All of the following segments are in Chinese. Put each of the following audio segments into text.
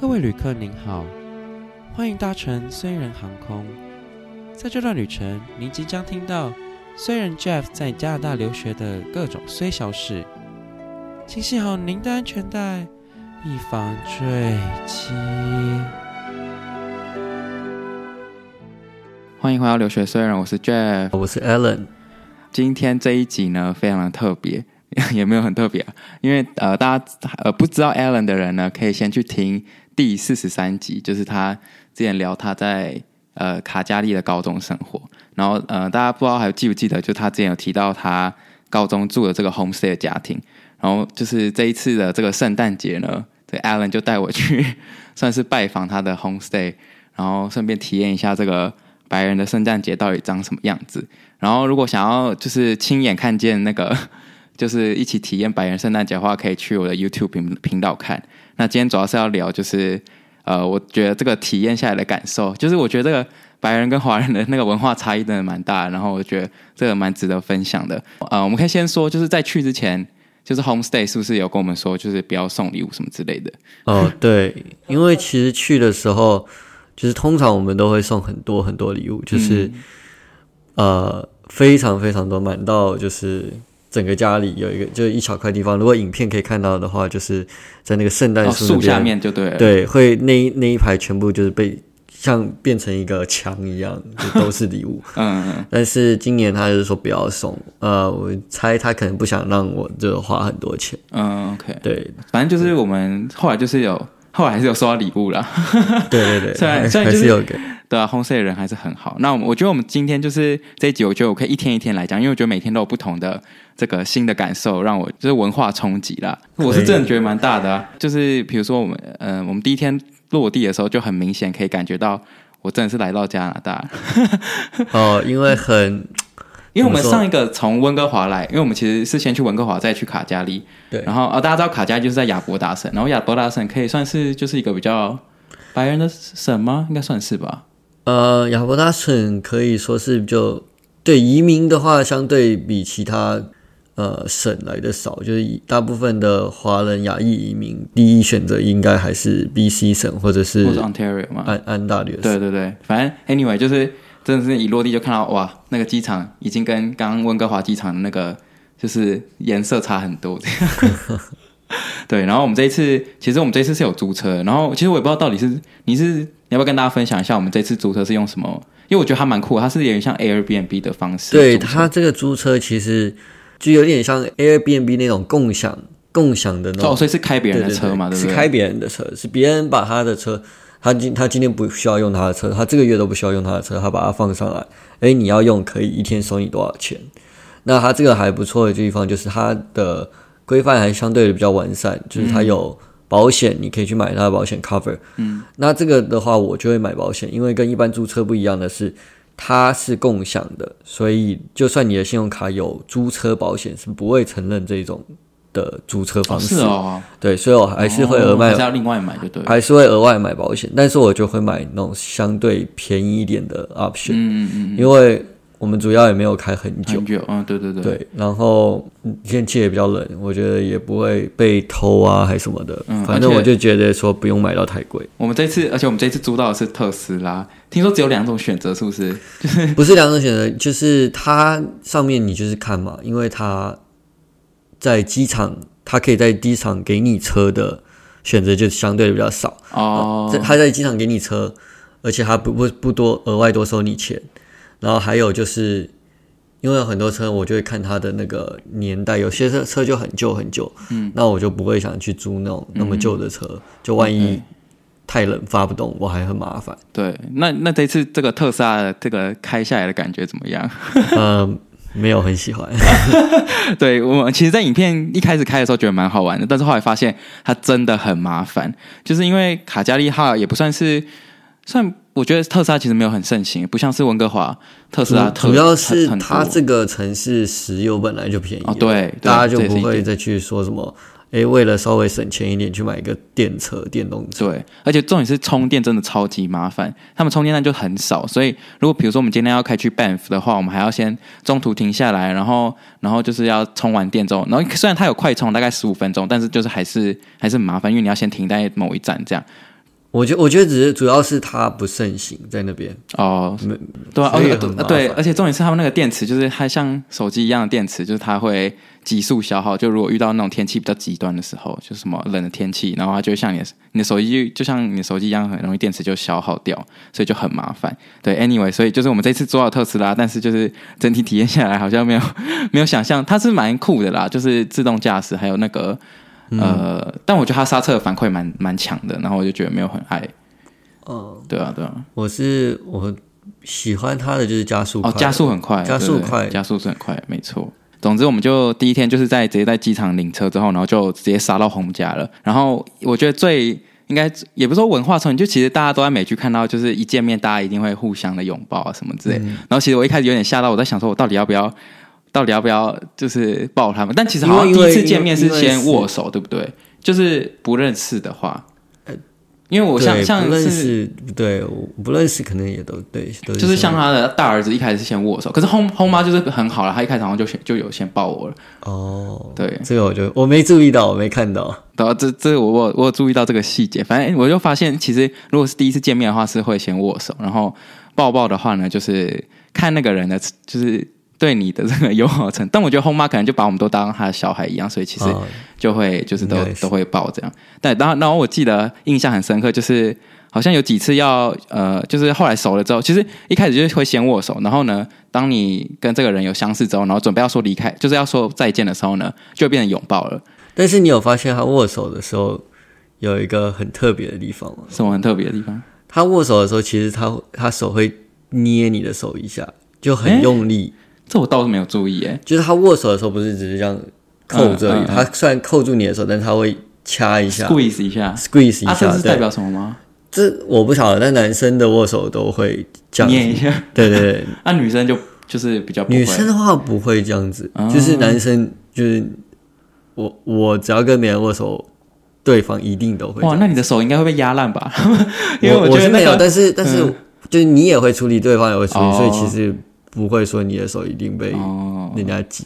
各位旅客您好，欢迎搭乘虽然航空。在这段旅程，您即将听到虽然 Jeff 在加拿大留学的各种虽小事，请系好您的安全带，以防坠机。欢迎回到留学虽然，我是 Jeff，我是 Alan。今天这一集呢，非常的特别。也没有很特别啊，因为呃，大家呃不知道 Alan 的人呢，可以先去听第四十三集，就是他之前聊他在呃卡加利的高中生活。然后呃，大家不知道还记不记得，就他之前有提到他高中住的这个 homestay 的家庭。然后就是这一次的这个圣诞节呢，这 Alan 就带我去 算是拜访他的 homestay，然后顺便体验一下这个白人的圣诞节到底长什么样子。然后如果想要就是亲眼看见那个。就是一起体验白人圣诞节的话，可以去我的 YouTube 频频道看。那今天主要是要聊，就是呃，我觉得这个体验下来的感受，就是我觉得这个白人跟华人的那个文化差异真的蛮大，然后我觉得这个蛮值得分享的。呃，我们可以先说，就是在去之前，就是 Homestay 是不是有跟我们说，就是不要送礼物什么之类的？哦，对，因为其实去的时候，就是通常我们都会送很多很多礼物，就是、嗯、呃，非常非常多，满到就是。整个家里有一个，就是一小块地方。如果影片可以看到的话，就是在那个圣诞树、哦、下面就对了。对，会那那一排全部就是被像变成一个墙一样，就都是礼物。嗯嗯。但是今年他就是说不要送，呃，我猜他可能不想让我就花很多钱。嗯，OK。对，反正就是我们后来就是有，后来还是有收到礼物啦。对对对，虽然虽然、就是、还是有给。对啊，Homestay 的人还是很好。那我我觉得我们今天就是这一集，我觉得我可以一天一天来讲，因为我觉得每天都有不同的这个新的感受，让我就是文化冲击啦。我是真的觉得蛮大的啊。就是比如说我们，嗯、呃，我们第一天落地的时候就很明显可以感觉到，我真的是来到加拿大。哦，因为很，因为我们上一个从温哥华来，因为我们其实是先去温哥华，再去卡加利。对。然后啊、哦，大家知道卡加利就是在亚伯达省，然后亚伯达省可以算是就是一个比较白人的省吗？应该算是吧。呃，亚伯达省可以说是就对移民的话，相对比其他呃省来的少，就是大部分的华人亚裔移民第一选择应该还是 BC 省或者是 Ontario 嘛，安安大略省。对对对，反正 anyway 就是真的是一落地就看到哇，那个机场已经跟刚刚温哥华机场的那个就是颜色差很多。对，然后我们这一次其实我们这一次是有租车，然后其实我也不知道到底是你是。你要不要跟大家分享一下我们这次租车是用什么？因为我觉得它蛮酷，它是有点像 Airbnb 的方式。对，它这个租车其实就有点像 Airbnb 那种共享、共享的那种。哦，所以是开别人的车嘛？对，对，对，是开别人的车，是别人把他的车，他今他今天不需要用他的车，他这个月都不需要用他的车，他把它放上来。哎，你要用可以一天收你多少钱？那他这个还不错的地方就是它的规范还相对的比较完善，就是它有。保险你可以去买它的保险 cover，嗯，那这个的话我就会买保险，因为跟一般租车不一样的是，它是共享的，所以就算你的信用卡有租车保险，是不会承认这种的租车方式。哦，是哦，对，所以我还是会额外、哦、还是要另外买就对，还是会额外买保险，但是我就会买那种相对便宜一点的 option，嗯嗯嗯，因为。我们主要也没有开很久，很久，嗯，对对对，对，然后天气也比较冷，我觉得也不会被偷啊，还什么的，嗯，反正我就觉得说不用买到太贵。我们这次，而且我们这次租到的是特斯拉，听说只有两种选择，是不是？就 是不是两种选择，就是它上面你就是看嘛，因为它在机场，它可以在机场给你车的选择就相对比较少哦。它在机场给你车，而且它不不不多额外多收你钱。然后还有就是，因为有很多车，我就会看它的那个年代，有些车车就很旧很旧，嗯，那我就不会想去租那种那么旧的车，嗯、就万一太冷发不动，我还很麻烦。对，那那这次这个特斯拉的这个开下来的感觉怎么样？嗯，没有很喜欢。对，我其实，在影片一开始开的时候觉得蛮好玩的，但是后来发现它真的很麻烦，就是因为卡加利号也不算是算。我觉得特斯拉其实没有很盛行，不像是温哥华特斯拉特。主要是它这个城市石油本来就便宜，哦，对，大家就不会再去说什么，哎，为了稍微省钱一点去买一个电车、电动车。对，而且重点是充电真的超级麻烦，他们充电站就很少，所以如果比如说我们今天要开去 Banff 的话，我们还要先中途停下来，然后然后就是要充完电之后，然后虽然它有快充，大概十五分钟，但是就是还是还是很麻烦，因为你要先停在某一站这样。我觉得我觉得只是主要是它不盛行在那边哦，没对啊，而很麻烦对，而且重点是他们那个电池，就是它像手机一样的电池，就是它会急速消耗。就如果遇到那种天气比较极端的时候，就什么冷的天气，然后它就像你的你的手机就，就像你的手机一样，很容易电池就消耗掉，所以就很麻烦。对，anyway，所以就是我们这次做到特斯拉，但是就是整体体验下来好像没有 没有想象，它是蛮酷的啦，就是自动驾驶，还有那个、嗯、呃，但我觉得他刹车的反馈蛮蛮强的，然后我就觉得没有很爱。嗯，对啊，对啊，我是我喜欢他的就是加速快，哦，加速很快，加速快，加速是很快，没错。总之，我们就第一天就是在直接在机场领车之后，然后就直接杀到 Home 家了。然后我觉得最应该也不是说文化冲击，就其实大家都在美剧看到，就是一见面大家一定会互相的拥抱啊什么之类。嗯、然后其实我一开始有点吓到，我在想说我到底要不要，到底要不要就是抱他们？但其实好像第一次见面是先握手，对不对？就是不认识的话。呃因为我像像不认识，对，我不认识，可能也都对，都是就是像他的大儿子一开始是先握手，可是 Home Home 妈就是很好了，他一开始好像就先就有先抱我了。哦，对，这个我就我没注意到，我没看到。然后，这这我我我有注意到这个细节，反正我就发现，其实如果是第一次见面的话，是会先握手，然后抱抱的话呢，就是看那个人的，就是。对你的这个友好程度，但我觉得 Home 妈可能就把我们都当他的小孩一样，所以其实就会就是都都会抱这样。但，然后然后我记得印象很深刻，就是好像有几次要呃，就是后来熟了之后，其实一开始就是会先握手，然后呢，当你跟这个人有相似之后，然后准备要说离开，就是要说再见的时候呢，就会变成拥抱了。但是你有发现他握手的时候有一个很特别的地方吗？什么很特别的地方？他握手的时候，其实他他手会捏你的手一下，就很用力。这我倒是没有注意，诶，就是他握手的时候不是只是这样扣着，嗯嗯嗯、他虽然扣住你的手，但是他会掐一下，squeeze 一下，squeeze 一下，啊、这是代表什么吗？这我不晓得，但男生的握手都会这样捏一下，对 对对，那、啊、女生就就是比较女生的话不会这样子，嗯、就是男生就是我我只要跟别人握手，对方一定都会哇，那你的手应该会被压烂吧？因为我觉得、那个、我是没有，但是但是、嗯、就是你也会处理，对方也会处理，哦、所以其实。不会说你的手一定被人家挤，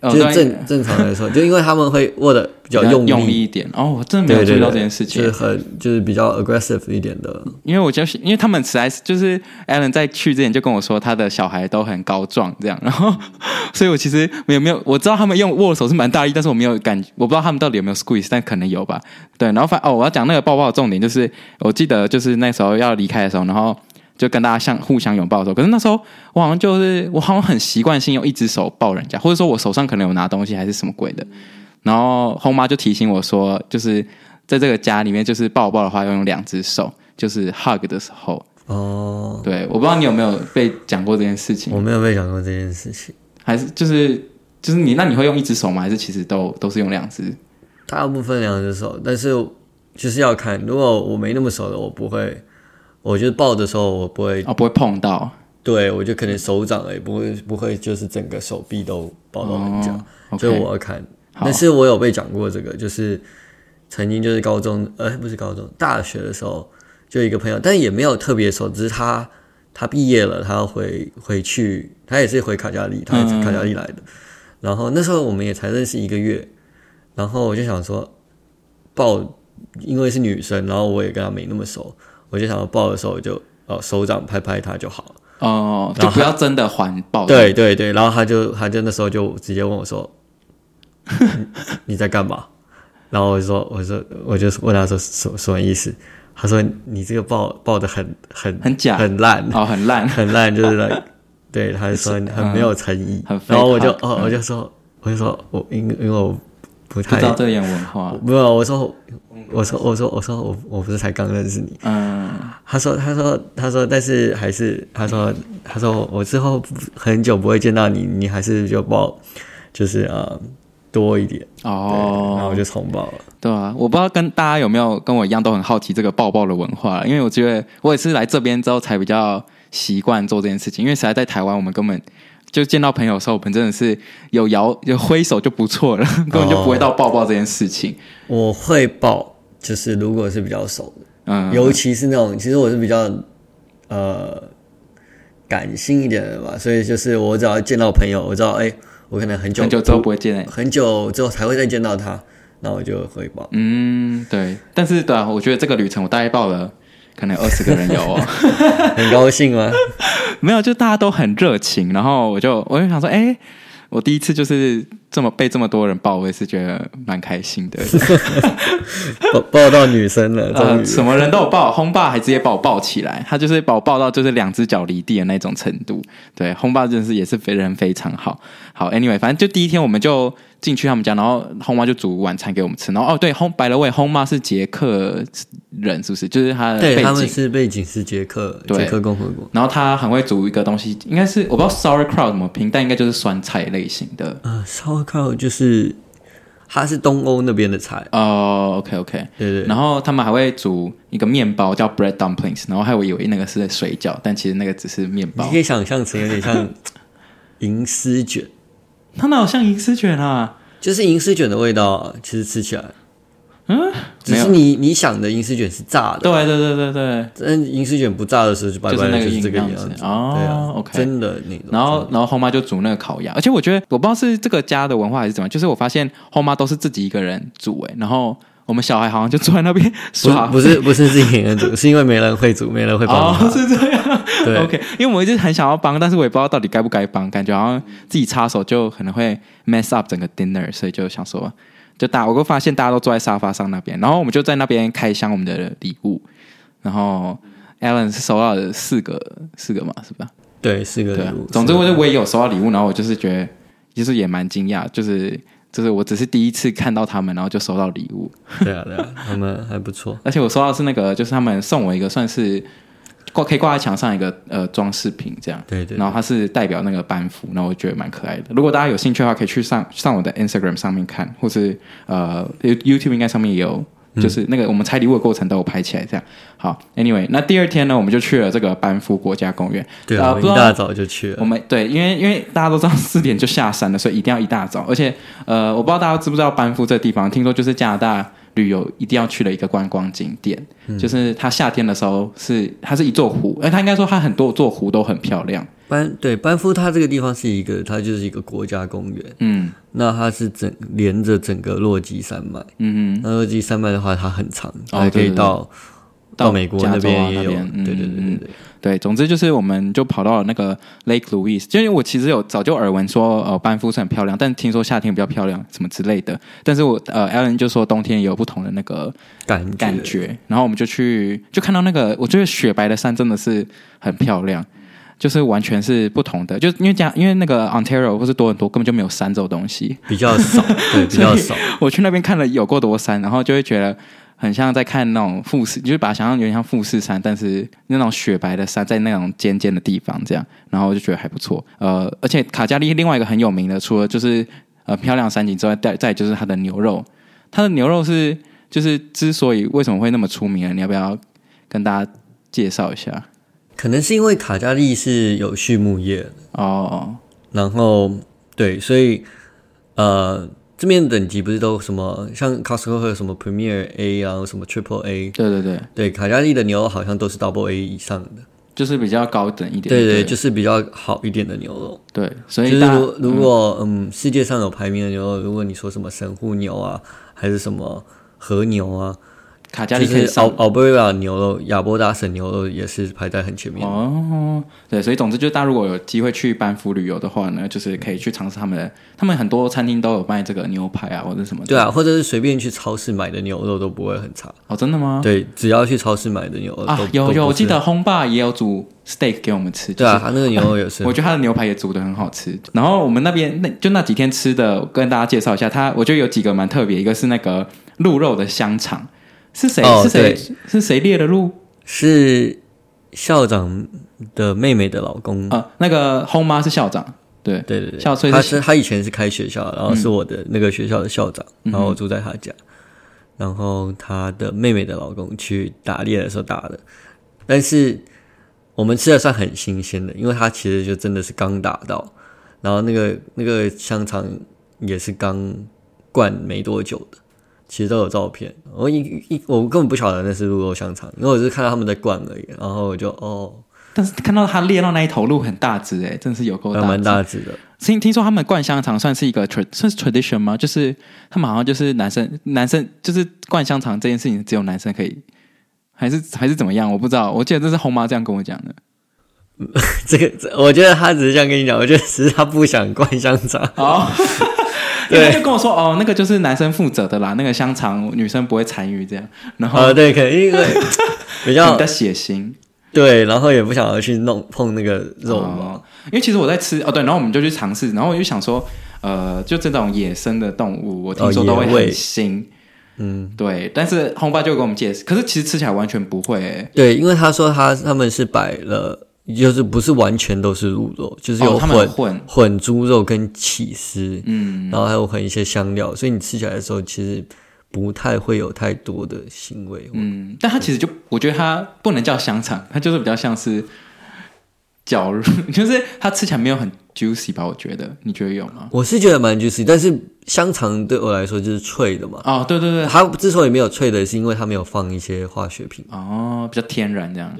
哦、就是正正常来说，就因为他们会握的比较用力，用力一点。哦，我真的没有注意到这件事情，就是很就是比较 aggressive 一点的。因为我就是因为他们实在是就是 Alan 在去之前就跟我说，他的小孩都很高壮，这样，然后所以我其实没有没有我知道他们用握手是蛮大力，但是我没有感觉，我不知道他们到底有没有 squeeze，但可能有吧。对，然后反哦，我要讲那个抱抱的重点就是，我记得就是那时候要离开的时候，然后。就跟大家相互相拥抱的时候，可是那时候我好像就是我好像很习惯性用一只手抱人家，或者说我手上可能有拿东西还是什么鬼的。然后后妈就提醒我说，就是在这个家里面，就是抱抱的话要用两只手，就是 hug 的时候。哦，对，我不知道你有没有被讲过这件事情？我没有被讲过这件事情，还是就是就是你那你会用一只手吗？还是其实都都是用两只？大部分两只手，但是就是要看，如果我没那么熟的，我不会。我就抱的时候，我不会哦，不会碰到。对，我就可能手掌也不会不会，就是整个手臂都抱到人家。哦、所以我要看。好但是我有被讲过这个，就是曾经就是高中，呃，不是高中，大学的时候，就一个朋友，但也没有特别熟，只是他他毕业了，他要回回去，他也是回卡加利，他也是卡加利来的。嗯、然后那时候我们也才认识一个月，然后我就想说抱，因为是女生，然后我也跟她没那么熟。我就想要抱的时候就哦手掌拍拍他就好了哦，就不要真的环抱。对对对，然后他就他就那时候就直接问我说：“你在干嘛？”然后我就说：“我说我就问他说什什么意思？”他说：“你这个抱抱的很很很假，很烂哦，很烂 很烂，就是 来对，他就说很没有诚意。然后我就哦我就说我就说我因因为我不知道这样文化，没有我说。我说我说我说我我不是才刚认识你，嗯，他说他说他说，但是还是他说他说我之后很久不会见到你，你还是就抱，就是呃多一点哦，然后我就重抱了，对啊，我不知道跟大家有没有跟我一样都很好奇这个抱抱的文化，因为我觉得我也是来这边之后才比较习惯做这件事情，因为实在在台湾我们根本。就见到朋友的时候，我们真的是有摇有挥手就不错了，根本就不会到抱抱这件事情。我会抱，就是如果是比较熟的，嗯，尤其是那种，其实我是比较呃感性一点的吧，所以就是我只要见到朋友，我知道哎、欸，我可能很久很久之后不会见，很久之后才会再见到他，那我就会抱。嗯，对。但是对啊，我觉得这个旅程我大概抱了，可能二十个人有哦，很高兴吗？没有，就大家都很热情，然后我就我就想说，哎。我第一次就是这么被这么多人抱，我也是觉得蛮开心的。抱抱到女生了，呃，什么人都有抱，轰爸还直接把我抱起来，他就是把我抱到就是两只脚离地的那种程度。对，轰爸真的是也是非人非常好。好，anyway，反正就第一天我们就进去他们家，然后轰妈就煮晚餐给我们吃。然后哦，对，轰，by the way，轰妈是捷克人，是不是？就是他的背景，对，他们是背景是捷克，捷克共和国。然后他很会煮一个东西，应该是我不知道 sauerkraut 怎么拼，但应该就是酸菜类型的。呃，sauerkraut 就是它是东欧那边的菜哦。OK OK，对对。然后他们还会煮一个面包叫 bread dumplings，然后还我以为那个是水饺，但其实那个只是面包。你可以想象成有点像银丝卷。它哪有像银丝卷啊？就是银丝卷的味道啊，其实吃起来，嗯，只是你你想的银丝卷是炸的，对对对对对。嗯银丝卷不炸的时候就拜拜，就是那个就是这个样子哦。对啊，OK，真的那种。然后然后后妈就煮那个烤鸭，而且我觉得我不知道是这个家的文化还是怎么，就是我发现后妈都是自己一个人煮哎，然后。我们小孩好像就坐在那边耍，不是不是自己一个人煮，是因为没人会煮，没人会帮。哦，是这样。对，OK。因为我一直很想要帮，但是我也不知道到底该不该帮，感觉好像自己插手就可能会 mess up 整个 dinner，所以就想说，就大，我会发现大家都坐在沙发上那边，然后我们就在那边开箱我们的礼物，然后 Alan 是收到了四个，四个嘛，是吧？对，四个礼物。总之，我就我也有收到礼物，然后我就是觉得，就是也蛮惊讶，就是。就是我只是第一次看到他们，然后就收到礼物。对啊，对啊，他们还不错。而且我收到的是那个，就是他们送我一个，算是挂可以挂在墙上一个呃装饰品这样。对，对对。然后它是代表那个班服，然后我觉得蛮可爱的。如果大家有兴趣的话，可以去上上我的 Instagram 上面看，或是呃 YouTube 应该上面也有。就是那个我们拆礼物的过程都有拍起来，这样好。Anyway，那第二天呢，我们就去了这个班夫国家公园。对啊，呃、一大早就去了。我们对，因为因为大家都知道四点就下山了，所以一定要一大早。而且呃，我不知道大家知不知道班夫这个地方，听说就是加拿大旅游一定要去的一个观光景点。嗯、就是它夏天的时候是它是一座湖，哎，它应该说它很多座湖都很漂亮。班对班夫，它这个地方是一个，它就是一个国家公园。嗯，那它是整连着整个落基山脉。嗯嗯，那落基山脉的话，它很长，还可以到、哦、到美国那边也有。对对对对对，对，总之就是我们就跑到了那个 Lake Louise，就因为我其实有早就耳闻说，呃，班夫是很漂亮，但听说夏天比较漂亮，什么之类的。但是我呃，Alan 就说冬天有不同的那个感觉感觉。然后我们就去，就看到那个，我觉得雪白的山真的是很漂亮。就是完全是不同的，就因为加因为那个 Ontario 或是多伦多根本就没有山这种东西，比较少，对，比较少。我去那边看了有够多山，然后就会觉得很像在看那种富士，就是把它想象有点像富士山，但是那种雪白的山在那种尖尖的地方这样，然后我就觉得还不错。呃，而且卡加利另外一个很有名的，除了就是呃漂亮山景之外，再再就是它的牛肉，它的牛肉是就是之所以为什么会那么出名，你要不要跟大家介绍一下？可能是因为卡加利是有畜牧业哦，然后对，所以呃，这边等级不是都什么像 Costco 会有什么 Premier A 啊，什么 Triple A，对对对，对卡加利的牛肉好像都是 Double A 以上的，就是比较高等一点，对对，就是比较好一点的牛肉，对，所以就是如果嗯，世界上有排名的牛肉，如果你说什么神户牛啊，还是什么和牛啊。卡加里可以是奥奥贝拉牛肉，亚伯达省牛肉也是排在很前面哦。对，所以总之就是，大家如果有机会去班夫旅游的话呢，就是可以去尝试他们的，他们很多餐厅都有卖这个牛排啊，或者什么。对啊，或者是随便去超市买的牛肉都不会很差哦。真的吗？对，只要去超市买的牛肉啊，有有，我记得轰爸也有煮 steak 给我们吃。对啊，他那个牛肉也是，我觉得他的牛排也煮的很好吃。然后我们那边那就那几天吃的，跟大家介绍一下，他我觉得有几个蛮特别，一个是那个鹿肉的香肠。是谁？哦、是谁？是谁列的路？是校长的妹妹的老公啊。那个轰妈是校长，对对对对。他是他以前是开学校，然后是我的那个学校的校长，嗯、然后我住在他家。然后他的妹妹的老公去打猎的时候打的，但是我们吃的算很新鲜的，因为他其实就真的是刚打到，然后那个那个香肠也是刚灌没多久的。其实都有照片，我一一我根本不晓得那是鹿肉香肠，因为我是看到他们在灌而已，然后我就哦，但是看到他猎到那一头鹿很大只诶，真的是有够大，蛮大只的。听听说他们灌香肠算是一个 tra 算是 tradition 吗？就是他们好像就是男生男生就是灌香肠这件事情只有男生可以，还是还是怎么样？我不知道。我记得这是红妈这样跟我讲的。这个我觉得他只是这样跟你讲，我觉得只是他不想灌香肠。哦，对，就跟我说哦，那个就是男生负责的啦，那个香肠女生不会参与这样。然后、呃、对，可能因为 比较比较血腥。对，然后也不想要去弄碰那个肉嘛、哦，因为其实我在吃哦，对，然后我们就去尝试，然后我就想说，呃，就这种野生的动物，我听说都会很腥，嗯，对，但是红爸就给我们解释，可是其实吃起来完全不会，哎，对，因为他说他他们是摆了，就是不是完全都是鹿肉，就是有混、哦、混混猪肉跟起司，嗯，然后还有混一些香料，所以你吃起来的时候其实。不太会有太多的腥味，嗯，但它其实就我觉得它不能叫香肠，它就是比较像是绞肉，就是它吃起来没有很 juicy 吧？我觉得，你觉得有吗？我是觉得蛮 juicy，但是香肠对我来说就是脆的嘛。哦，对对对，它之所以没有脆的是因为它没有放一些化学品，哦，比较天然这样。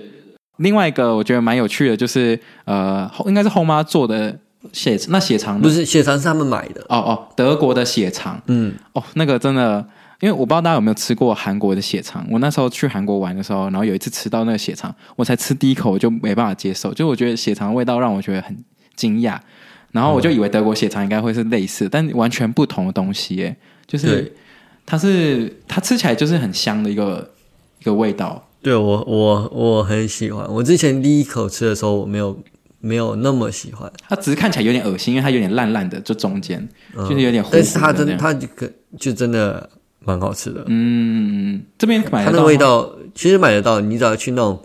另外一个我觉得蛮有趣的，就是呃，应该是后妈做的血，那血肠不是血肠是他们买的，哦哦，德国的血肠，嗯，哦，那个真的。因为我不知道大家有没有吃过韩国的血肠，我那时候去韩国玩的时候，然后有一次吃到那个血肠，我才吃第一口我就没办法接受，就我觉得血肠的味道让我觉得很惊讶，然后我就以为德国血肠应该会是类似，但完全不同的东西耶，就是它是它吃起来就是很香的一个一个味道。对，我我我很喜欢，我之前第一口吃的时候我没有没有那么喜欢，它只是看起来有点恶心，因为它有点烂烂的，就中间就是有点糊糊，但是它真它就就真的。蛮好吃的，嗯，这边买它的味道其实买得到，你只要去那种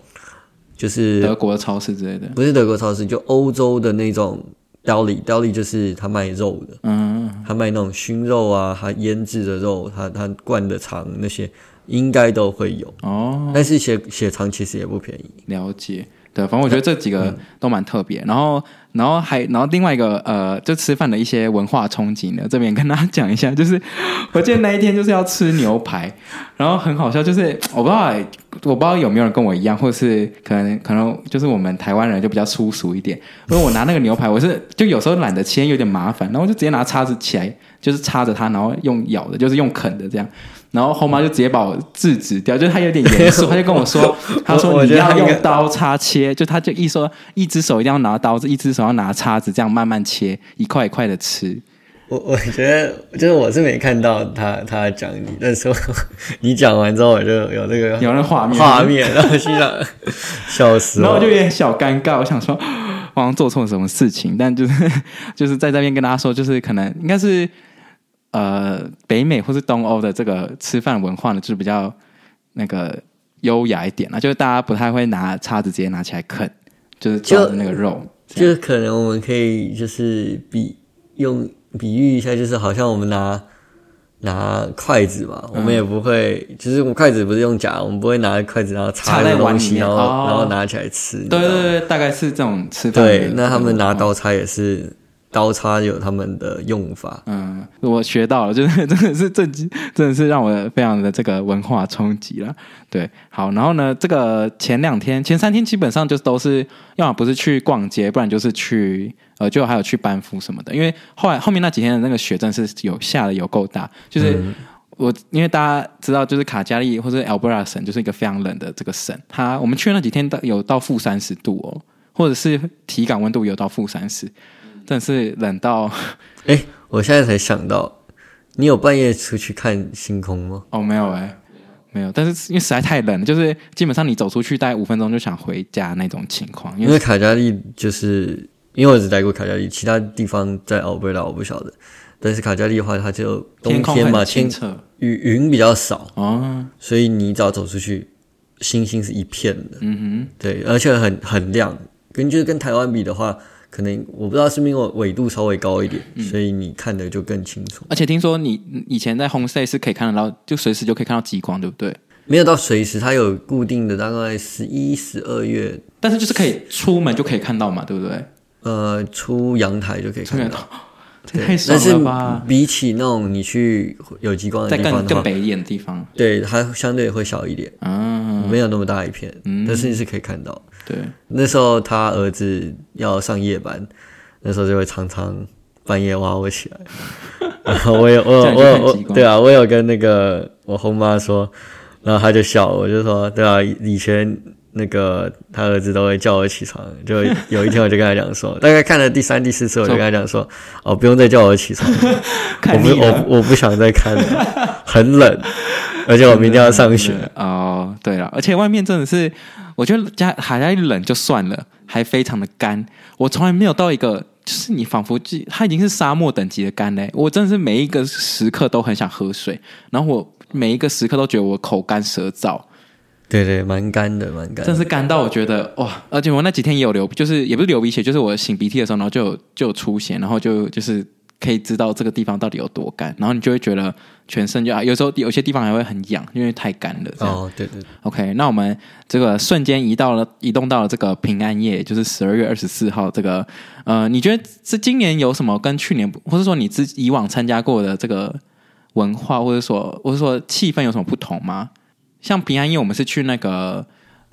就是德国的超市之类的，不是德国超市，就欧洲的那种 deli，deli 就是他卖肉的，嗯，他卖那种熏肉啊，他腌制的肉，他他灌的肠那些应该都会有哦，但是血血肠其实也不便宜，了解。对，反正我觉得这几个都蛮特别。然后，然后还，然后另外一个呃，就吃饭的一些文化冲击呢，这边跟大家讲一下。就是 我记得那一天就是要吃牛排，然后很好笑，就是 我不知道，我不知道有没有人跟我一样，或是可能可能就是我们台湾人就比较粗俗一点。因为我拿那个牛排，我是就有时候懒得切，有点麻烦，然后我就直接拿叉子起来，就是插着它，然后用咬的，就是用啃的这样。然后后妈就直接把我制止掉，就是他有点严肃，她就跟我说：“他说你要用刀叉切，就她就一说一只手一定要拿刀子，一只手要拿叉子，这样慢慢切，一块一块的吃。”我我觉得就是我是没看到他他讲你，但是你讲完之后我就有那个有那画面画面，然后心想笑死，然后我就有点小尴尬，我想说 我好像做错了什么事情，但就是 就是在这边跟大家说，就是可能应该是。呃，北美或是东欧的这个吃饭文化呢，就是比较那个优雅一点啦，就是大家不太会拿叉子直接拿起来啃，就是抓着那个肉。就，是可能我们可以就是比用比喻一下，就是好像我们拿拿筷子嘛，我们也不会，嗯、就是我们筷子不是用夹，我们不会拿筷子然后插在碗里面，然后、哦、然后拿起来吃。对对对，大概是这种吃法。对，那他们拿刀叉也是。刀叉有他们的用法，嗯，我学到了，就 是真的是震惊，真的是让我非常的这个文化冲击了。对，好，然后呢，这个前两天、前三天基本上就都是，要么不是去逛街，不然就是去，呃，就还有去班夫什么的。因为后来后面那几天的那个雪真是有下的有够大，就是我因为大家知道，就是卡加利或者 Alberta 省就是一个非常冷的这个省，它我们去那几天到有到负三十度哦，或者是体感温度有到负三十。真是冷到，哎、欸！我现在才想到，你有半夜出去看星空吗？哦，没有哎、欸，没有。但是因为实在太冷了，就是基本上你走出去大概五分钟就想回家那种情况。因为卡加利就是因为我只待过卡加利，其他地方在奥贝拉我不晓得。但是卡加利的话，它就冬天嘛，天清澈，雨云比较少哦，所以你只要走出去，星星是一片的。嗯哼，对，而且很很亮。跟就是跟台湾比的话。可能我不知道是不是因为纬度稍微高一点，嗯，所以你看的就更清楚。而且听说你以前在 homestay 是可以看得到，就随时就可以看到极光，对不对？没有到随时，它有固定的，大概十一、十二月，但是就是可以出门就可以看到嘛，对不对？呃，出阳台就可以看到。太爽了吧！但是比起那种你去有极光的地方的话，在更更北一点的地方，对，它相对会小一点，嗯，没有那么大一片，嗯，但是你是可以看到。对，那时候他儿子要上夜班，那时候就会常常半夜挖我起来。然后我有我有我有我对啊，我有跟那个我后妈说，然后他就笑，我就说对啊，以前那个他儿子都会叫我起床，就有一天我就跟他讲说，大概看了第三第四次，我就跟他讲说，哦，不用再叫我起床，我不我我不想再看了，很冷，而且我明天要上学。哦，对了，而且外面真的是，我觉得家还在冷就算了，还非常的干，我从来没有到一个。就是你仿佛就它已经是沙漠等级的干嘞，我真的是每一个时刻都很想喝水，然后我每一个时刻都觉得我口干舌燥，对对，蛮干的，蛮干，真是干到我觉得哇！而且我那几天也有流，就是也不是流鼻血，就是我擤鼻涕的时候，然后就有就有出血，然后就就是。可以知道这个地方到底有多干，然后你就会觉得全身就啊有时候有些地方还会很痒，因为太干了。哦，对对对。OK，那我们这个瞬间移到了移动到了这个平安夜，就是十二月二十四号。这个呃，你觉得是今年有什么跟去年，或者说你之以往参加过的这个文化，或者说或者说气氛有什么不同吗？像平安夜，我们是去那个。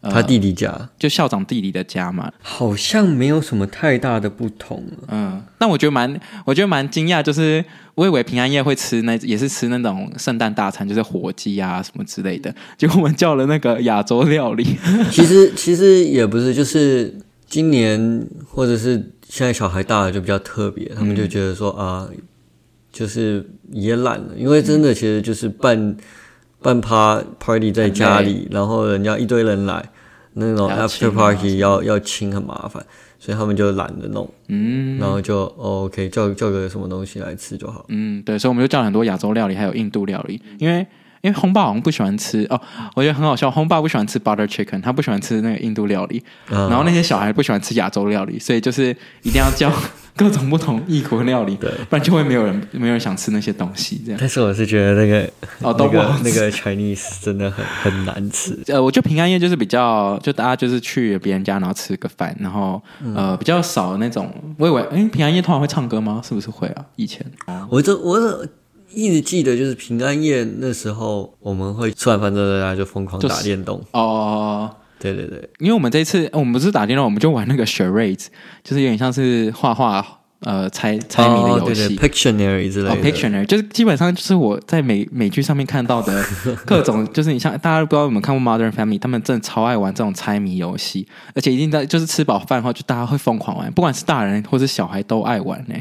他弟弟家，就校长弟弟的家嘛，好像没有什么太大的不同。嗯，但我觉得蛮，我觉得蛮惊讶，就是我以为平安夜会吃那，也是吃那种圣诞大餐，就是火鸡啊什么之类的，结果我们叫了那个亚洲料理。其实其实也不是，就是今年或者是现在小孩大了就比较特别，他们就觉得说啊，就是也懒了，因为真的其实就是办。办趴 party 在家里，然后人家一堆人来，那种 after party 要要清很麻烦，所以他们就懒得弄，嗯，然后就、哦、OK 叫叫个什么东西来吃就好，嗯，对，所以我们就叫了很多亚洲料理，还有印度料理，因为因为烘爸好像不喜欢吃哦，我觉得很好笑，烘爸不喜欢吃 butter chicken，他不喜欢吃那个印度料理，嗯、然后那些小孩不喜欢吃亚洲料理，所以就是一定要叫。各种不同异国料理，对，不然就会没有人没有人想吃那些东西。这样，但是我是觉得那个哦，都不好吃，那个 Chinese 真的很很难吃。呃，我觉得平安夜就是比较，就大家就是去别人家，然后吃个饭，然后、嗯、呃比较少那种。我以为，哎，平安夜通常会唱歌吗？是不是会啊？以前，我就我一直记得，就是平安夜那时候，我们会吃完饭之后，大家就疯狂打电动。就是、哦。对对对，因为我们这一次我们不是打电话，我们就玩那个 charades，就是有点像是画画呃猜猜谜的游戏、哦、，Pictionary 之类的。哦、Pictionary 就是基本上就是我在美美剧上面看到的 各种，就是你像大家不知道有没有看过 Modern Family，他们真的超爱玩这种猜谜游戏，而且一定在就是吃饱饭后就大家会疯狂玩，不管是大人或是小孩都爱玩呢。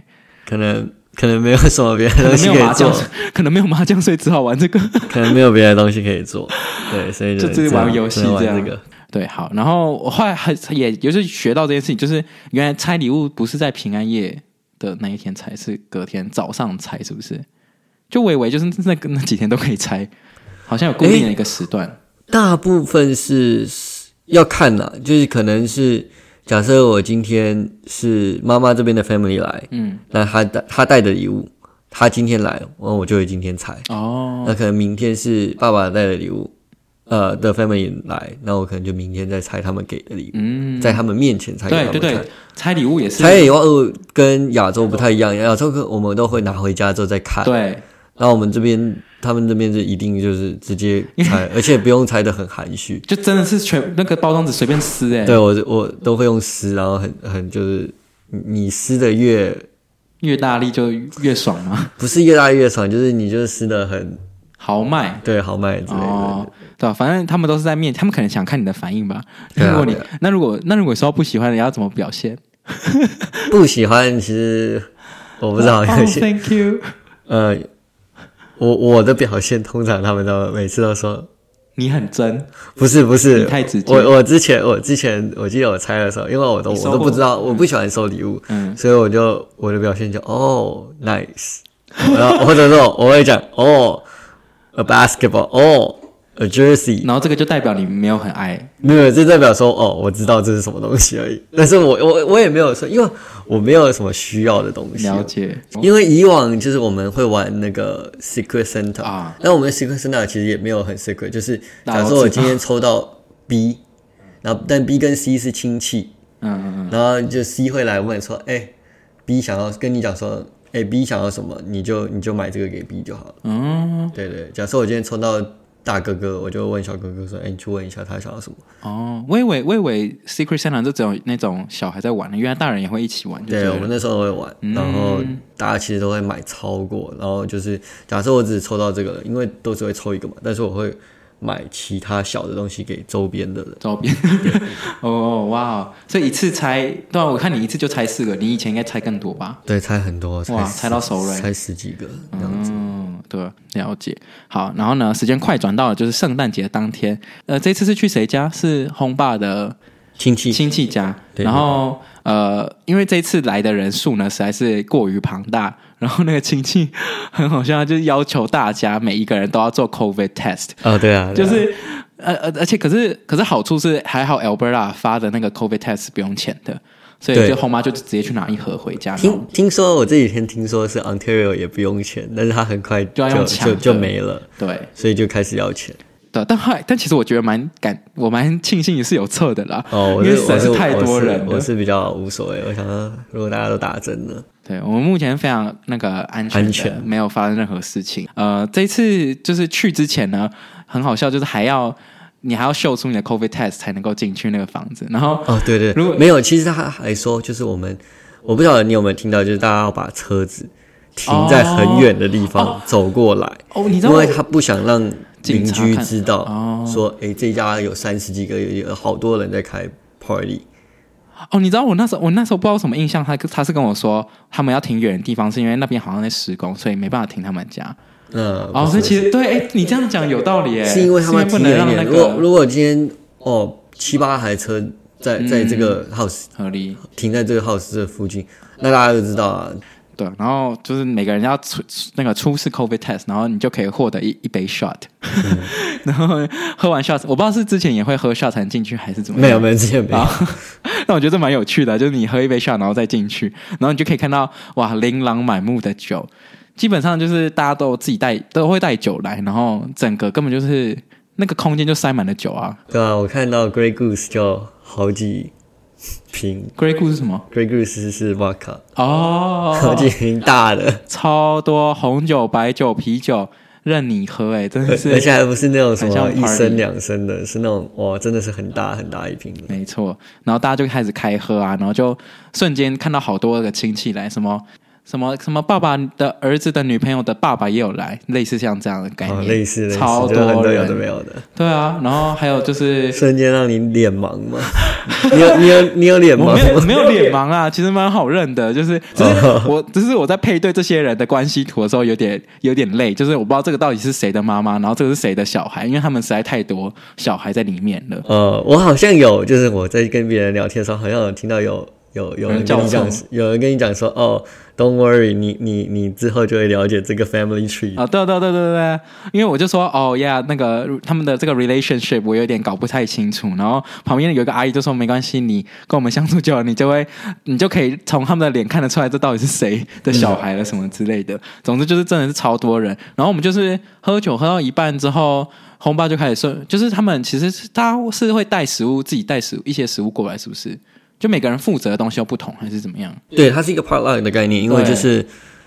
可能可能没有什么别的东西可以做，可能没有麻将，所以只好玩这个。可能没有别的东西可以做，对，所以就 就只玩游戏这样。这个对，好，然后我后来还也就是学到这件事情，就是原来拆礼物不是在平安夜的那一天拆，是隔天早上拆，是不是？就我以为就是那个那几天都可以拆，好像有固定的一个时段。大部分是要看呐、啊，就是可能是假设我今天是妈妈这边的 family 来，嗯，那他带他带的礼物，他今天来，然后我就会今天拆。哦，那可能明天是爸爸带的礼物。呃的 family 来，那我可能就明天再拆他们给的礼物，嗯，在他们面前拆。对对对，拆礼物也是。拆礼物跟亚洲不太一样，亚洲我们都会拿回家之后再看。对，然后我们这边，他们这边是一定就是直接拆，而且不用拆的很含蓄，就真的是全那个包装纸随便撕哎。对我我都会用撕，然后很很就是你撕的越越大力就越爽吗？不是越大力越爽，就是你就是撕的很。豪迈，对豪迈之类的，哦，对吧？反正他们都是在面，他们可能想看你的反应吧。如果你那如果那如果说不喜欢，你要怎么表现？不喜欢，其实我不知道。Oh, thank you。呃，我我的表现通常他们都每次都说你很真，不是不是，太直接。我我之前我之前我记得我猜的时候，因为我都我都不知道，我不喜欢收礼物，嗯，所以我就我的表现就哦，nice，然后或者说我会讲哦。A basketball，哦，a jersey，然后这个就代表你没有很爱，没有，这代表说哦，我知道这是什么东西而已。但是我我我也没有说，因为我没有什么需要的东西。了解，因为以往就是我们会玩那个 secret center 啊，那我们的 secret center 其实也没有很 secret，就是假设我今天抽到 B，然后但 B 跟 C 是亲戚，嗯嗯嗯，然后就 C 会来问说，哎，B 想要跟你讲说。哎，B 想要什么，你就你就买这个给 B 就好了。嗯，对对。假设我今天抽到大哥哥，我就问小哥哥说：“哎、欸，你去问一下他想要什么。”哦，我以为我以为 Secret Santa 就只有那种小孩在玩，原来大人也会一起玩。对，我们那时候都会玩，然后大家其实都会买超过，然后就是假设我只抽到这个了，因为都是会抽一个嘛，但是我会。买其他小的东西给周边的人，周边 哦哇，所以一次猜，对啊，我看你一次就猜四个，你以前应该猜更多吧？对，猜很多，哇，猜到手软，猜十几个这样子。嗯，对，了解。好，然后呢，时间快转到了就是圣诞节当天，呃，这次是去谁家？是轰爸的亲戚亲戚家，然后。呃，因为这一次来的人数呢，实在是过于庞大，然后那个亲戚很好笑，就是要求大家每一个人都要做 COVID test。哦，对啊，对啊就是呃呃，而且可是可是好处是还好，Alberta 发的那个 COVID test 是不用钱的，所以就后妈就直接去拿一盒回家。听听说我这几天听说是 Ontario 也不用钱，但是他很快就就就就没了，对，所以就开始要钱。对，但后来，但其实我觉得蛮感，我蛮庆幸也是有测的啦。哦，因为实在是太多人我，我是比较无所谓。我想说，如果大家都打针了，对我们目前非常那个安全，安全没有发生任何事情。呃，这一次就是去之前呢，很好笑，就是还要你还要秀出你的 COVID test 才能够进去那个房子。然后哦，对对，如果没有，其实他还说，就是我们我不晓得你有没有听到，就是大家要把车子停在很远的地方走过来。哦，哦你知道，因为他不想让。邻居知道说，哎、哦，这家有三十几个，有好多人在开 party。哦，你知道我那时候，我那时候不知道什么印象，他他是跟我说，他们要停远的地方，是因为那边好像在施工，所以没办法停他们家。嗯，哦，所以其实对，哎，你这样讲有道理，哎，是因为他们不能让那个。如果如果今天哦七八台车在在这个 house 合理停在这个 house 这附近，那大家就知道啊。对，然后就是每个人要出那个出示 COVID test，然后你就可以获得一一杯 shot，、嗯、然后喝完 shot，我不知道是之前也会喝 shot 进去，还是怎么样？没有，没有，之前没有。那我觉得这蛮有趣的，就是你喝一杯 shot，然后再进去，然后你就可以看到哇，琳琅满目的酒，基本上就是大家都自己带，都会带酒来，然后整个根本就是那个空间就塞满了酒啊。对啊，我看到 Grey Goose 就好几。瓶 Grey Goose 是什么？Grey Goose 是 Vodka 哦，好几瓶大的，超多红酒、白酒、啤酒任你喝，哎，真的是，而且还不是那种什么一升两升的，是那种哇，真的是很大很大一瓶的，没错。然后大家就开始开喝啊，然后就瞬间看到好多个亲戚来，什么。什么什么爸爸的儿子的女朋友的爸爸也有来，类似像这样的概念，哦、类似，类似超多人都有的没有的，对啊，然后还有就是瞬间让你脸盲吗？你有你有你有脸盲吗？没有没有脸盲啊，其实蛮好认的，就是只是我只是我在配对这些人的关系图的时候有点有点累，就是我不知道这个到底是谁的妈妈，然后这个是谁的小孩，因为他们实在太多小孩在里面了。呃，我好像有，就是我在跟别人聊天的时候，好像有听到有有有人跟你讲，有人跟你讲说哦。Don't worry，你你你之后就会了解这个 family tree 啊，对对对对对，因为我就说哦呀，那个他们的这个 relationship 我有点搞不太清楚，然后旁边有一个阿姨就说没关系，你跟我们相处久了，你就会你就可以从他们的脸看得出来这到底是谁的小孩了什么之类的。嗯、总之就是真的是超多人，然后我们就是喝酒喝到一半之后，红包就开始送，就是他们其实大家是会带食物，自己带食物一些食物过来，是不是？就每个人负责的东西又不同，还是怎么样？对，它是一个 part like 的概念，因为就是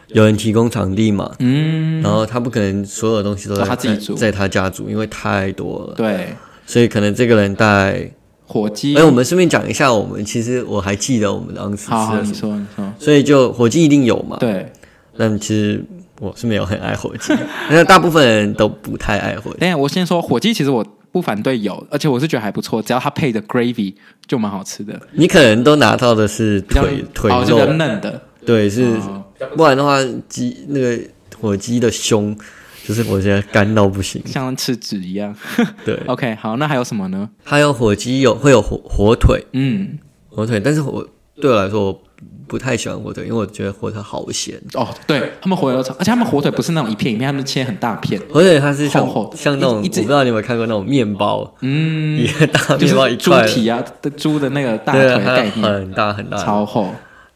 有人提供场地嘛，嗯，然后他不可能所有东西都在他自己煮，在他家煮，因为太多了，对，所以可能这个人带火鸡。哎，我们顺便讲一下，我们其实我还记得我们当时吃的什么，你说你说，所以就火鸡一定有嘛，对，但其实我是没有很爱火鸡，那大部分人都不太爱火鸡。等下我先说火鸡，其实我。不反对有，而且我是觉得还不错，只要它配的 gravy 就蛮好吃的。你可能都拿到的是腿腿肉，比较嫩的，对，是、哦、不然的话，鸡那个火鸡的胸就是我觉得干到不行，像吃纸一样。对，OK，好，那还有什么呢？还有火鸡有会有火火腿，嗯，火腿，但是我对我来说。不太喜欢火腿，因为我觉得火腿好咸哦。对，他们火腿都超，而且他们火腿不是那种一片一片，他们切很大片。火腿它是像厚厚像那种，我不知道你有没有看过那种面包，嗯，一个大面包一块，猪蹄啊的猪的那个大腿的概念，很大很大，超厚。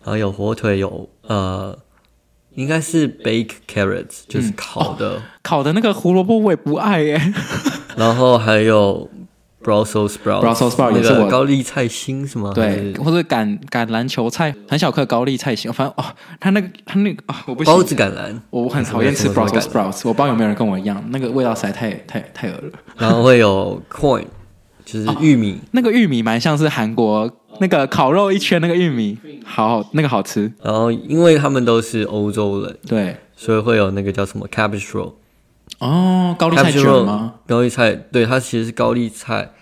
然后有火腿，有呃，应该是 baked carrots，就是烤的，嗯哦、烤的那个胡萝卜我也不爱耶。然后还有 Brussels sprout Brussels sprout 也是我高丽菜心是吗？对，或者橄橄榄球菜，很小颗高丽菜心。反正哦，它那个它那个啊、哦，我不包子橄榄，我很讨厌吃 Brussels sprouts。我不知道有没有人跟我一样，那个味道实在太太太恶了。然后会有 corn，就是玉米、哦，那个玉米蛮像是韩国那个烤肉一圈那个玉米，好好那个好吃。然后因为他们都是欧洲人，对，所以会有那个叫什么 cabbage roll。哦，高丽菜卷吗？高丽菜，对，它其实是高丽菜，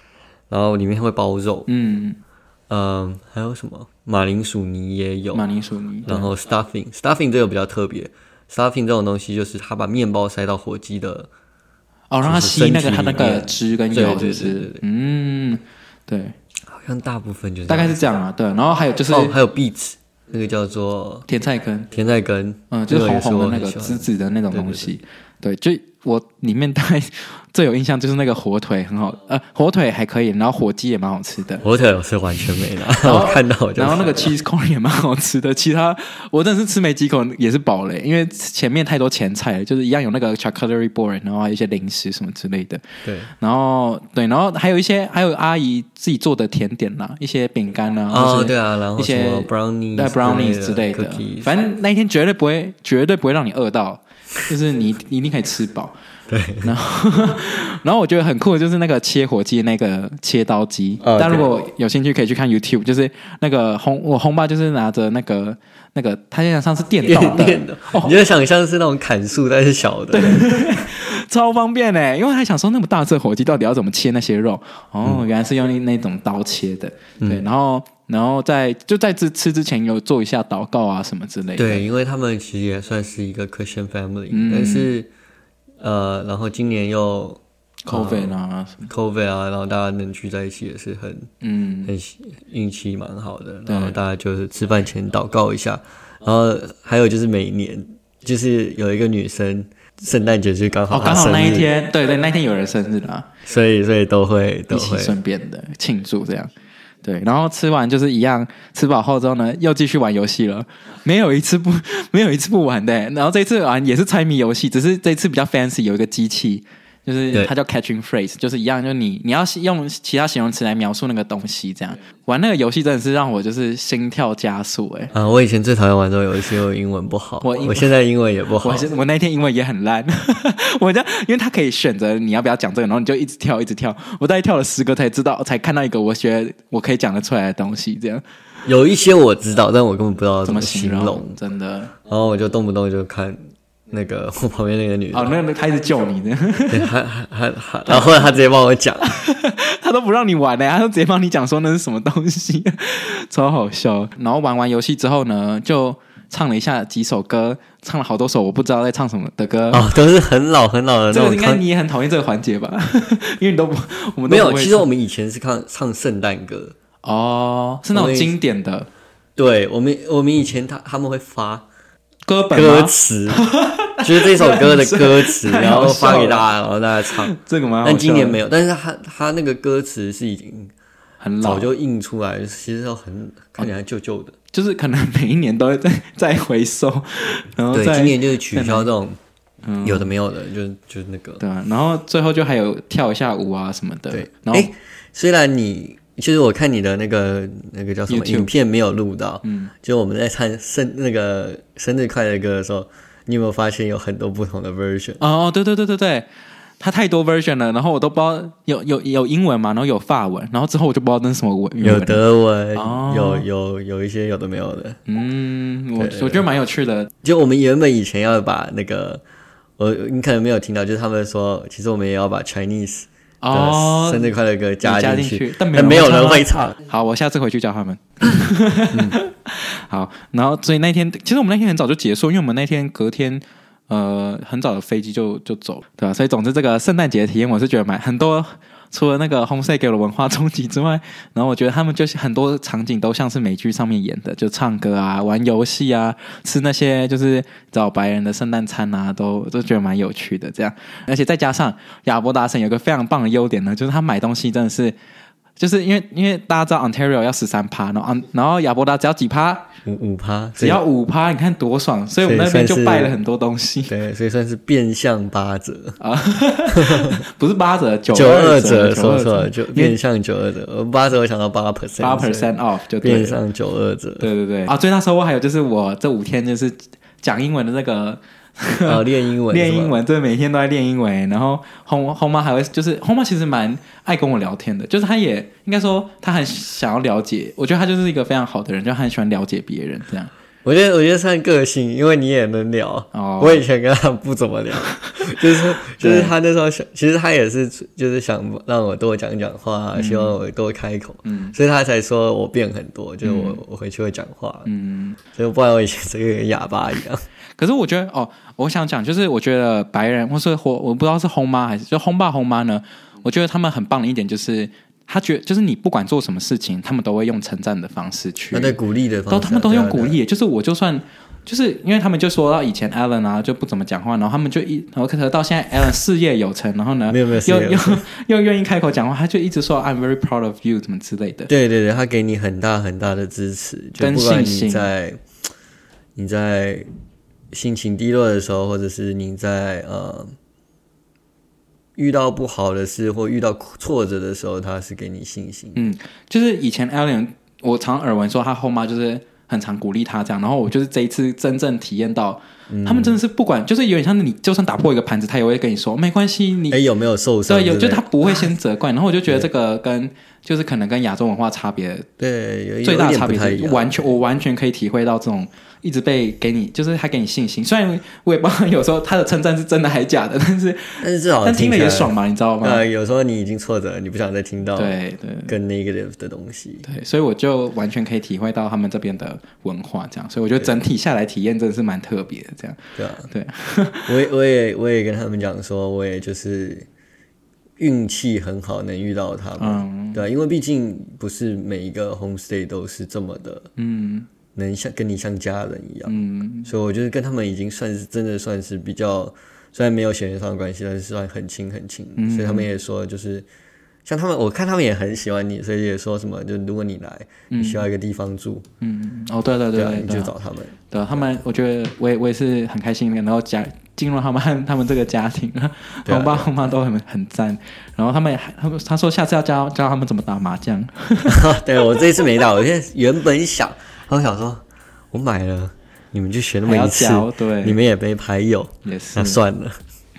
然后里面会包肉。嗯嗯、呃，还有什么？马铃薯泥也有，马铃薯泥。然后 stuffing，stuffing 这个比较特别，stuffing 这种东西就是它把面包塞到火鸡的，哦，让它吸那个它那个汁跟油，对对对对，嗯，对，好像大部分就是大概是这样啊，对。然后还有就是、哦、还有 beets，那个叫做甜菜根，甜菜根，嗯，就是红红的那个紫紫的那种东西，对，就。我里面大概最有印象就是那个火腿很好，呃，火腿还可以，然后火鸡也蛮好吃的。火腿我是完全没拿，然后我看到，然后那个 cheese corn 也蛮好吃的。其他我真的是吃没几口也是饱了，因为前面太多前菜了，就是一样有那个 charcuterie board，然后还有一些零食什么之类的。对，然后对，然后还有一些还有阿姨自己做的甜点啦，一些饼干啊，哦对啊，然后一些 brownies、brownies 之类的，反正那一天绝对不会绝对不会让你饿到。就是你，你一定可以吃饱。对，然后，然后我觉得很酷的就是那个切火鸡那个切刀机。大家、哦、如果有兴趣，可以去看 YouTube，就是那个轰我轰爸就是拿着那个那个，他就像是电动的，电的哦、你就想象是那种砍树但是小的，对，超方便呢。因为还想说那么大只火鸡到底要怎么切那些肉？哦，嗯、原来是用那那种刀切的。对，嗯、然后。然后在就在吃吃之前有做一下祷告啊什么之类的。对，因为他们其实也算是一个 Christian family，嗯，但是呃，然后今年又 COVID 啊，COVID 啊，然后大家能聚在一起也是很嗯很运气蛮好的。然后大家就是吃饭前祷告一下，然后还有就是每年就是有一个女生圣诞节就刚好刚好那一天，对对，那天有人生日啊，所以所以都会都会顺便的庆祝这样。对，然后吃完就是一样，吃饱后之后呢，又继续玩游戏了，没有一次不没有一次不玩的。然后这次玩也是猜谜游戏，只是这次比较 fancy，有一个机器。就是它叫 catching phrase，就是一样，就是你你要用其他形容词来描述那个东西，这样玩那个游戏真的是让我就是心跳加速哎、欸！啊，我以前最讨厌玩这种游戏，因为英文不好。我我现在英文也不好，我我那天英文也很烂。我这样，因为它可以选择你要不要讲这个，然后你就一直跳一直跳。我大概跳了十个才知道，才看到一个我觉得我可以讲得出来的东西。这样有一些我知道，但我根本不知道怎么形容，形容真的。然后我就动不动就看。那个 我旁边那个女的，哦，那个他一直救你呢，还还还，然后后来他直接帮我讲，他都不让你玩的，他都直接帮你讲说那是什么东西，超好笑。然后玩完游戏之后呢，就唱了一下几首歌，唱了好多首我不知道在唱什么的歌，哦，都是很老很老的那种。这个应该你也很讨厌这个环节吧？因为你都不，我们都没有。其实我们以前是唱唱圣诞歌，哦，是那种经典的。对我们，我们以前他他们会发。歌本歌词就是这首歌的歌词，然后发给大家，然后大家唱。这个吗？但今年没有，但是他他那个歌词是已经很老，早就印出来，其实都很看起来旧旧的，就是可能每一年都会再再回收，然后对，今年就是取消这种有的没有的，就就是那个。对啊，然后最后就还有跳一下舞啊什么的，对，然后虽然你。其实我看你的那个那个叫什么影片没有录到，嗯，就我们在唱生那个生日快乐歌的时候，你有没有发现有很多不同的 version？哦，对对对对对，它太多 version 了，然后我都不知道有有有英文嘛，然后有法文，然后之后我就不知道那是什么文，有德文，哦、有有有一些有的没有的，嗯，我我觉得蛮有趣的。就我们原本以前要把那个，我你可能没有听到，就是他们说，其实我们也要把 Chinese。哦，生日快乐歌加进去，但没有人会唱。好，我下次回去教他们。嗯、好，然后所以那天，其实我们那天很早就结束，因为我们那天隔天呃很早的飞机就就走，对吧、啊？所以总之这个圣诞节的体验，我是觉得蛮很多。除了那个红色给了文化冲击之外，然后我觉得他们就是很多场景都像是美剧上面演的，就唱歌啊、玩游戏啊、吃那些就是找白人的圣诞餐啊，都都觉得蛮有趣的。这样，而且再加上亚伯达森有个非常棒的优点呢，就是他买东西真的是就是因为因为大家知道 Ontario 要十三趴，然后然后亚伯达只要几趴？五五趴，只要五趴，你看多爽！所以我们那边就拜了很多东西。对，所以算是变相八折啊，不是八折，九九二折，说错了，就变相九二折。八折我想到八 percent，八 percent off 就变相九二折。对对对啊！最大收获还有就是我这五天就是讲英文的那个。啊，练英文，练英文，对，每天都在练英文。然后红红妈还会，就是红妈其实蛮爱跟我聊天的，就是她也应该说她很想要了解，我觉得她就是一个非常好的人，就很喜欢了解别人这样。我觉得我觉得算个性，因为你也能聊。哦，我以前跟他不怎么聊，就是就是他那时候想，其实他也是就是想让我多讲讲话，希望我多开口，嗯，所以他才说我变很多，就是我我回去会讲话，嗯，所以不然我以前是个哑巴一样。可是我觉得哦，我想讲就是，我觉得白人或是或我不知道是轰妈还是就轰爸轰妈呢，我觉得他们很棒的一点就是，他觉得就是你不管做什么事情，他们都会用称赞的方式去，对鼓励的方式，都他们都用鼓励，就是我就算就是因为他们就说到以前 Alan 啊就不怎么讲话，然后他们就一然后可是到现在 Alan 事业有成，然后呢没有没有又又 又愿意开口讲话，他就一直说 I'm very proud of you 怎么之类的，对对对，他给你很大很大的支持，不管你在你在。心情低落的时候，或者是你在呃遇到不好的事或遇到挫折的时候，他是给你信心。嗯，就是以前 Allen，我常耳闻说他后妈就是很常鼓励他这样，然后我就是这一次真正体验到，嗯、他们真的是不管，就是有点像你就算打破一个盘子，他也会跟你说没关系，你哎有没有受伤？对，有就他不会先责怪，然后我就觉得这个跟就是可能跟亚洲文化差别，对，最大的差别是完全我完全可以体会到这种。一直被给你，就是他给你信心。虽然我也不知道有时候他的称赞是真的还是假的，但是但是至少但听了也爽嘛，你知道吗？呃，有时候你已经挫折了，你不想再听到对对更 negative 的东西。对，所以我就完全可以体会到他们这边的文化，这样。所以我觉得整体下来体验真的是蛮特别的，这样。对啊，对。我也我也我也跟他们讲说，我也就是运气很好，能遇到他们。嗯，对啊，因为毕竟不是每一个 homestay 都是这么的，嗯。能像跟你像家人一样，嗯，所以我觉得跟他们已经算是真的算是比较，虽然没有血缘上的关系，但是算很亲很亲。嗯，所以他们也说，就是像他们，我看他们也很喜欢你，所以也说什么，就如果你来，你需要一个地方住，嗯，哦，对对对，你就找他们。对，他们，我觉得我也我也是很开心，然后加进入他们他们这个家庭，我爸我妈都很很赞，然后他们也他们他说下次要教教他们怎么打麻将。对，我这一次没打，我现在原本想。我想说，我买了，你们就学那么一次，对，你们也没牌友，也是，那算了，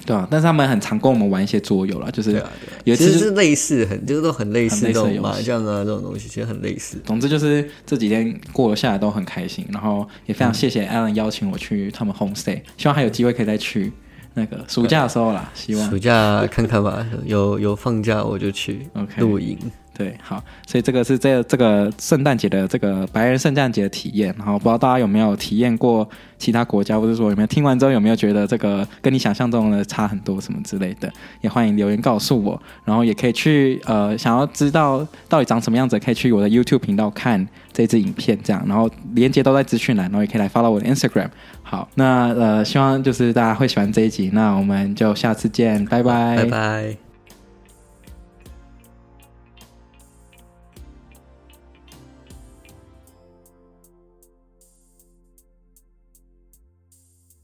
对啊。但是他们很常跟我们玩一些桌游啦，就是对啊，对啊，其实是类似，很就是都很类似这种麻将啊这种东西，其实很类似。总之就是这几天过了下来都很开心，然后也非常谢谢 Alan 邀请我去他们 homestay，希望还有机会可以再去那个暑假的时候啦，希望暑假看看吧，有有放假我就去露营。Okay. 对，好，所以这个是这、这个圣诞节的这个白人圣诞节的体验，然后不知道大家有没有体验过其他国家，或者说有没有听完之后有没有觉得这个跟你想象中的差很多什么之类的，也欢迎留言告诉我，然后也可以去呃想要知道到底长什么样子，可以去我的 YouTube 频道看这支影片，这样，然后连接都在资讯栏，然后也可以来发到我的 Instagram。好，那呃希望就是大家会喜欢这一集，那我们就下次见，拜拜，拜拜。